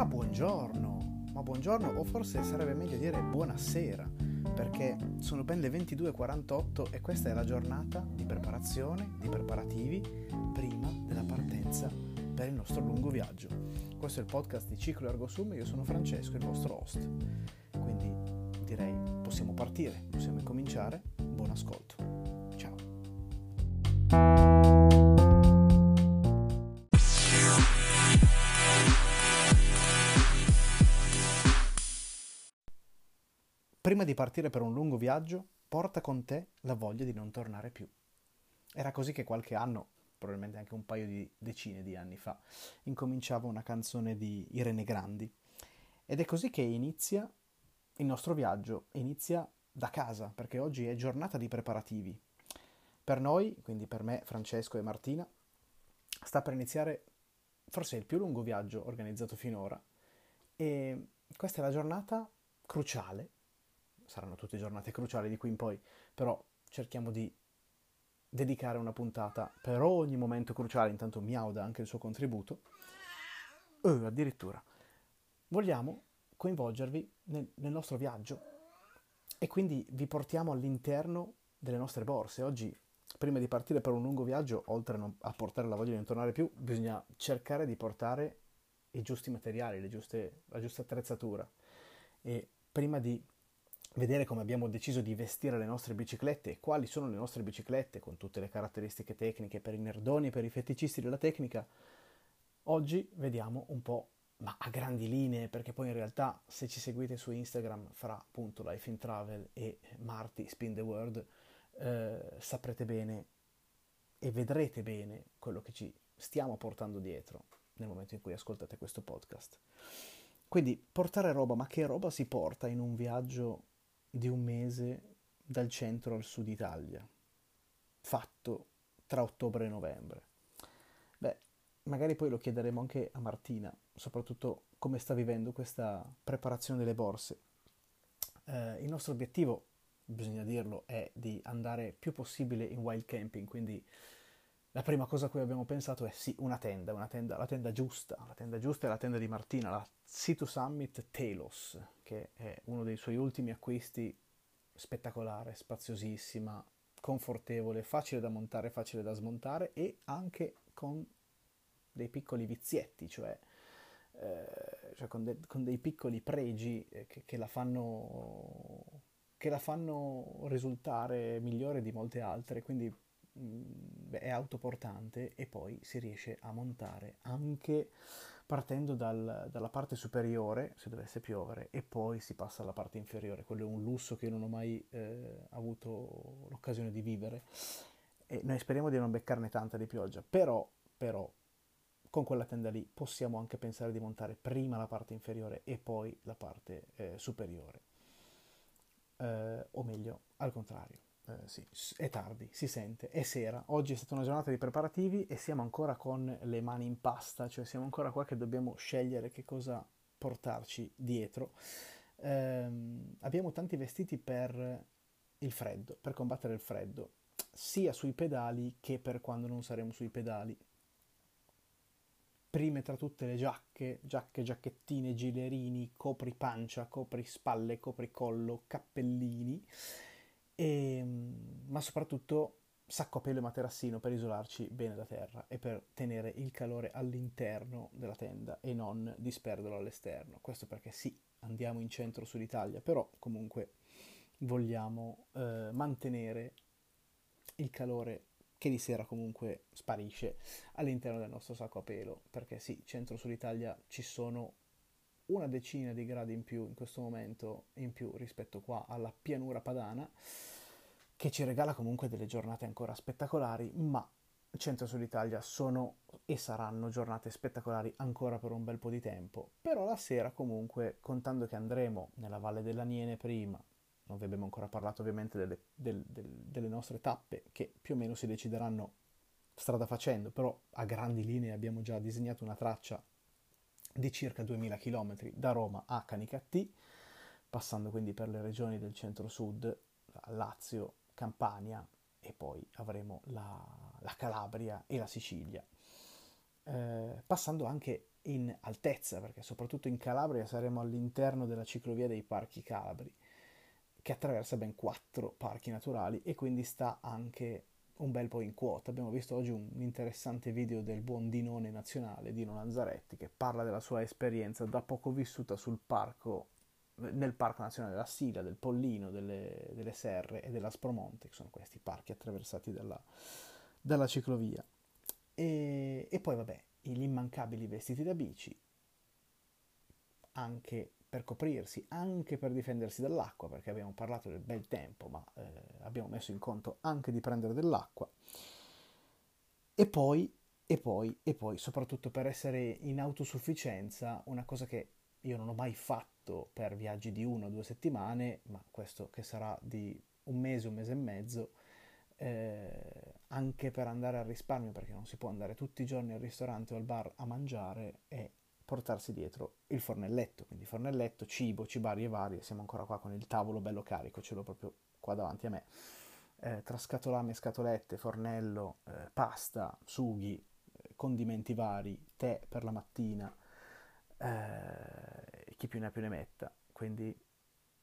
Ma buongiorno, ma buongiorno, o forse sarebbe meglio dire buonasera, perché sono ben le 22.48 e questa è la giornata di preparazione, di preparativi prima della partenza per il nostro lungo viaggio. Questo è il podcast di Ciclo Ergo Sum io sono Francesco, il vostro host. Quindi direi possiamo partire, possiamo incominciare. Buon ascolto. Prima di partire per un lungo viaggio, porta con te la voglia di non tornare più. Era così che qualche anno, probabilmente anche un paio di decine di anni fa, incominciava una canzone di Irene Grandi. Ed è così che inizia il nostro viaggio, inizia da casa, perché oggi è giornata di preparativi. Per noi, quindi per me, Francesco e Martina, sta per iniziare forse il più lungo viaggio organizzato finora e questa è la giornata cruciale saranno tutte giornate cruciali di qui in poi, però cerchiamo di dedicare una puntata per ogni momento cruciale, intanto Miau dà anche il suo contributo. Uh, addirittura. Vogliamo coinvolgervi nel, nel nostro viaggio e quindi vi portiamo all'interno delle nostre borse. Oggi, prima di partire per un lungo viaggio, oltre a portare la voglia di non tornare più, bisogna cercare di portare i giusti materiali, giuste, la giusta attrezzatura. E prima di vedere come abbiamo deciso di vestire le nostre biciclette e quali sono le nostre biciclette con tutte le caratteristiche tecniche per i nerdoni e per i feticisti della tecnica, oggi vediamo un po', ma a grandi linee, perché poi in realtà se ci seguite su Instagram fra appunto Life in Travel e Marty Spin the World eh, saprete bene e vedrete bene quello che ci stiamo portando dietro nel momento in cui ascoltate questo podcast. Quindi portare roba, ma che roba si porta in un viaggio di un mese dal centro al sud Italia, fatto tra ottobre e novembre. Beh, magari poi lo chiederemo anche a Martina, soprattutto come sta vivendo questa preparazione delle borse. Eh, il nostro obiettivo, bisogna dirlo, è di andare più possibile in wild camping, quindi la prima cosa a cui abbiamo pensato è sì, una tenda, una tenda, la tenda giusta, la tenda giusta è la tenda di Martina, la Situ Summit Telos, che è uno dei suoi ultimi acquisti spettacolare, spaziosissima, confortevole, facile da montare, facile da smontare e anche con dei piccoli vizietti, cioè, eh, cioè con, de- con, dei piccoli pregi eh, che, che, la fanno, che la fanno risultare migliore di molte altre, quindi è autoportante e poi si riesce a montare anche partendo dal, dalla parte superiore, se dovesse piovere, e poi si passa alla parte inferiore. Quello è un lusso che non ho mai eh, avuto l'occasione di vivere. E noi speriamo di non beccarne tanta di pioggia, però, però con quella tenda lì possiamo anche pensare di montare prima la parte inferiore e poi la parte eh, superiore. Eh, o meglio, al contrario eh, sì, è tardi, si sente, è sera. Oggi è stata una giornata di preparativi e siamo ancora con le mani in pasta, cioè siamo ancora qua che dobbiamo scegliere che cosa portarci dietro. Eh, abbiamo tanti vestiti per il freddo, per combattere il freddo, sia sui pedali che per quando non saremo sui pedali. Prime tra tutte le giacche, giacche, giacchettine, gilerini, copri pancia, copri spalle, copri collo, cappellini e, ehm, ma soprattutto sacco a pelo e materassino per isolarci bene da terra e per tenere il calore all'interno della tenda e non disperderlo all'esterno. Questo perché sì, andiamo in centro sull'Italia, però comunque vogliamo eh, mantenere il calore che di sera comunque sparisce all'interno del nostro sacco a pelo, perché sì, centro sull'Italia ci sono una decina di gradi in più in questo momento, in più rispetto qua alla pianura padana, che ci regala comunque delle giornate ancora spettacolari, ma centro sull'Italia sono e saranno giornate spettacolari ancora per un bel po' di tempo. Però la sera comunque, contando che andremo nella Valle dell'Aniene prima, non vi abbiamo ancora parlato ovviamente delle, del, del, delle nostre tappe che più o meno si decideranno strada facendo, però a grandi linee abbiamo già disegnato una traccia di circa 2000 km da Roma a Canicattì, passando quindi per le regioni del centro-sud, Lazio, Campania e poi avremo la, la Calabria e la Sicilia. eh, passando anche in altezza, perché soprattutto in Calabria saremo all'interno della ciclovia dei parchi calabri, che attraversa ben quattro parchi naturali e quindi sta anche un bel po' in quota. Abbiamo visto oggi un interessante video del buon Dinone nazionale, Dino Lanzaretti, che parla della sua esperienza da poco vissuta sul parco, nel Parco Nazionale della Sila, del Pollino, delle, delle Serre e dell'Aspromonte, che sono questi parchi attraversati dalla, dalla ciclovia. E, e poi, vabbè, gli immancabili vestiti da bici, anche per coprirsi, anche per difendersi dall'acqua, perché abbiamo parlato del bel tempo, ma eh, abbiamo messo in conto anche di prendere dell'acqua. E poi, e poi, e poi, soprattutto per essere in autosufficienza, una cosa che io non ho mai fatto per viaggi di una o due settimane, ma questo che sarà di un mese, un mese e mezzo, eh, anche per andare al risparmio, perché non si può andare tutti i giorni al ristorante o al bar a mangiare, e portarsi dietro il fornelletto, quindi fornelletto, cibo, cibarie varie, siamo ancora qua con il tavolo bello carico, ce l'ho proprio qua davanti a me, eh, tra scatolame scatolette, fornello, eh, pasta, sughi, eh, condimenti vari, tè per la mattina, eh, chi più ne ha più ne metta, quindi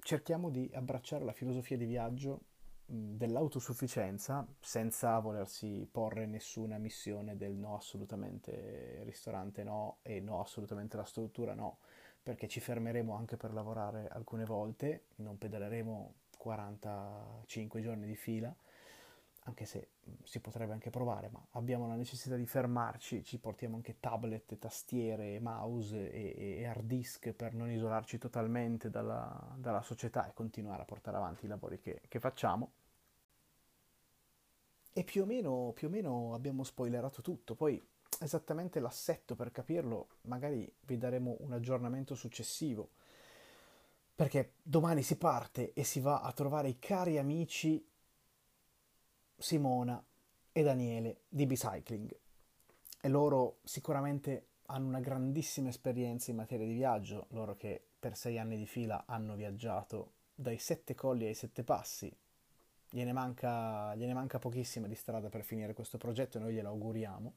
cerchiamo di abbracciare la filosofia di viaggio dell'autosufficienza senza volersi porre nessuna missione del no assolutamente ristorante no e no assolutamente la struttura no perché ci fermeremo anche per lavorare alcune volte non pedaleremo 45 giorni di fila anche se si potrebbe anche provare, ma abbiamo la necessità di fermarci, ci portiamo anche tablet, tastiere, mouse e, e hard disk per non isolarci totalmente dalla, dalla, società e continuare a portare avanti i lavori che, che facciamo. E più o, meno, più o meno abbiamo spoilerato tutto, poi esattamente l'assetto per capirlo magari vi daremo un aggiornamento successivo, perché domani si parte e si va a trovare i cari amici Simona e Daniele di Bicycling e loro sicuramente hanno una grandissima esperienza in materia di viaggio, loro che per sei anni di fila hanno viaggiato dai sette colli ai sette passi. Gliene manca, gliene manca pochissima di strada per finire questo progetto e noi glielo auguriamo.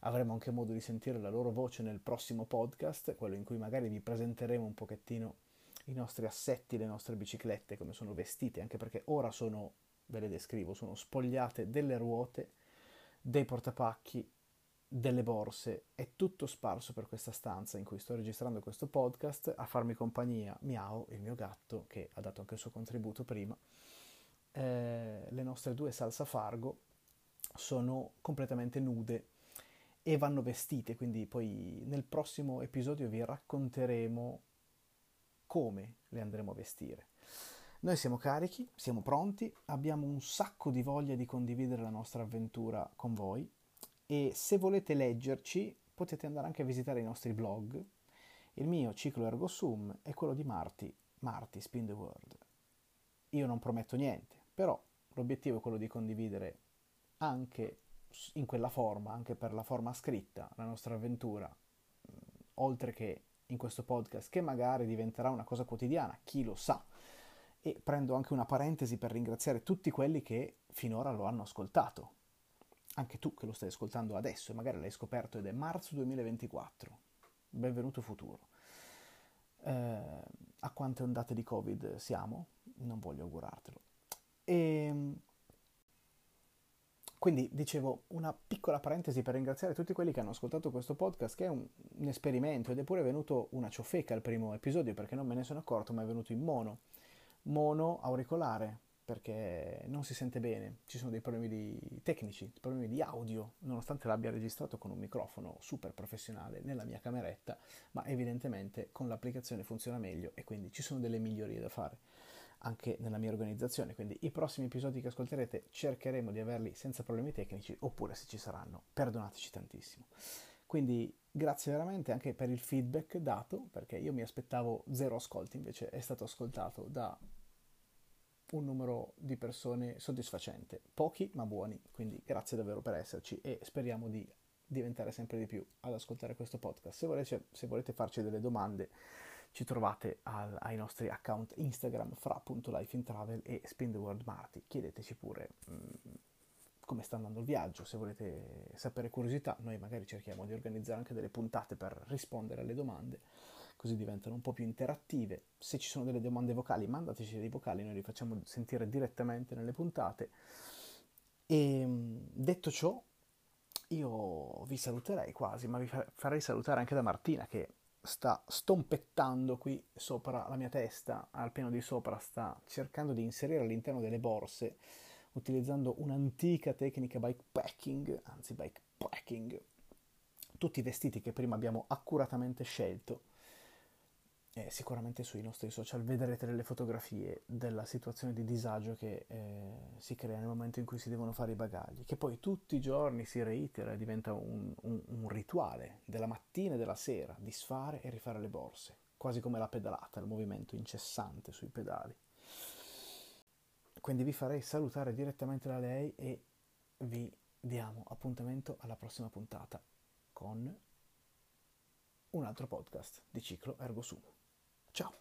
Avremo anche modo di sentire la loro voce nel prossimo podcast, quello in cui magari vi presenteremo un pochettino i nostri assetti, le nostre biciclette, come sono vestite, anche perché ora sono ve le descrivo, sono spogliate delle ruote, dei portapacchi, delle borse, è tutto sparso per questa stanza in cui sto registrando questo podcast, a farmi compagnia Miao, il mio gatto, che ha dato anche il suo contributo prima. Eh, le nostre due salsa fargo sono completamente nude e vanno vestite, quindi poi nel prossimo episodio vi racconteremo come le andremo a vestire. Noi siamo carichi, siamo pronti, abbiamo un sacco di voglia di condividere la nostra avventura con voi e se volete leggerci potete andare anche a visitare i nostri blog. Il mio ciclo Ergo Sum è quello di Marty, Marty Spin the World. Io non prometto niente, però l'obiettivo è quello di condividere anche in quella forma, anche per la forma scritta, la nostra avventura, oltre che in questo podcast, che magari diventerà una cosa quotidiana, chi lo sa e prendo anche una parentesi per ringraziare tutti quelli che finora lo hanno ascoltato. Anche tu che lo stai ascoltando adesso e magari l'hai scoperto ed è marzo 2024. Benvenuto futuro. Eh, a quante ondate di Covid siamo? Non voglio augurartelo. E ehm, quindi dicevo una piccola parentesi per ringraziare tutti quelli che hanno ascoltato questo podcast, che è un, un esperimento ed è pure venuto una ciofeca al primo episodio perché non me ne sono accorto, ma è venuto in mono mono auricolare perché non si sente bene, ci sono dei problemi di, tecnici, problemi di audio, nonostante l'abbia registrato con un microfono super professionale nella mia cameretta, ma evidentemente con l'applicazione funziona meglio e quindi ci sono delle migliorie da fare anche nella mia organizzazione, quindi i prossimi episodi che ascolterete cercheremo di averli senza problemi tecnici, oppure se ci saranno, perdonateci tantissimo. Quindi grazie veramente anche per il feedback dato, perché io mi aspettavo zero ascolti, invece è stato ascoltato da un numero di persone soddisfacente, pochi ma buoni, quindi grazie davvero per esserci e speriamo di diventare sempre di più ad ascoltare questo podcast. Se volete, se volete farci delle domande ci trovate al, ai nostri account Instagram fra.lifeintravel e Spin the World Marty, chiedeteci pure mm, come sta andando il viaggio, se volete sapere curiosità, noi magari cerchiamo di organizzare anche delle puntate per rispondere alle domande, così diventano un po' più interattive. Se ci sono delle domande vocali, mandateci dei vocali, noi li facciamo sentire direttamente nelle puntate. E detto ciò, io vi saluterei quasi, ma vi farei salutare anche da Martina che sta stompettando qui sopra la mia testa, al piano di sopra, sta cercando di inserire all'interno delle borse, utilizzando un'antica tecnica bikepacking, anzi bikepacking, tutti i vestiti che prima abbiamo accuratamente scelto eh, sicuramente sui nostri social vedrete delle fotografie della situazione di disagio che eh, si crea nel momento in cui si devono fare i bagagli, che poi tutti i giorni si reitera e diventa un, un, un rituale della mattina e della sera, disfare e rifare le borse, quasi come la pedalata, il movimento incessante sui pedali. Quindi vi farei salutare direttamente da lei e vi diamo appuntamento alla prossima puntata con un altro podcast di ciclo Ergo Sumo. Ciao.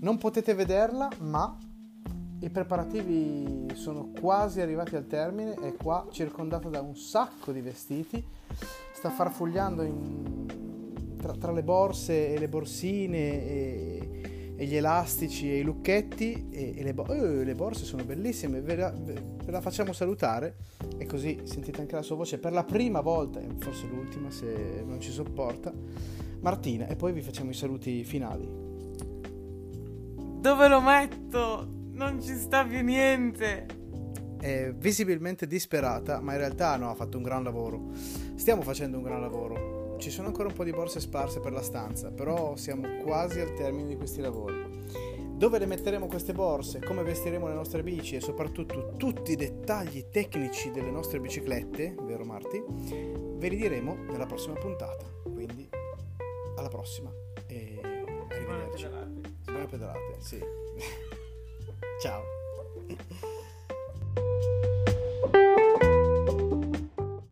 Non potete vederla, ma i preparativi sono quasi arrivati al termine. È qua circondata da un sacco di vestiti. Sta farfugliando in, tra, tra, le borse e le borsine e, e gli elastici e i lucchetti e, e le, bo- oh, le, borse sono bellissime, ve la, ve la, facciamo salutare e così sentite anche la sua voce per la prima volta, e forse l'ultima se non ci sopporta, Martina e poi vi facciamo i saluti finali. Dove lo metto? Non ci sta più niente. È visibilmente disperata, ma in realtà no, ha fatto un gran lavoro. Stiamo facendo un gran lavoro ci sono ancora un po' di borse sparse per la stanza, però siamo quasi al termine di questi lavori. Dove le metteremo queste borse, come vestiremo le nostre bici e soprattutto tutti i dettagli tecnici delle nostre biciclette, vero Marti? Ve li diremo nella prossima puntata. Quindi alla prossima e arrivederci. Buone pedalate. Buone pedalate, sì. Ciao.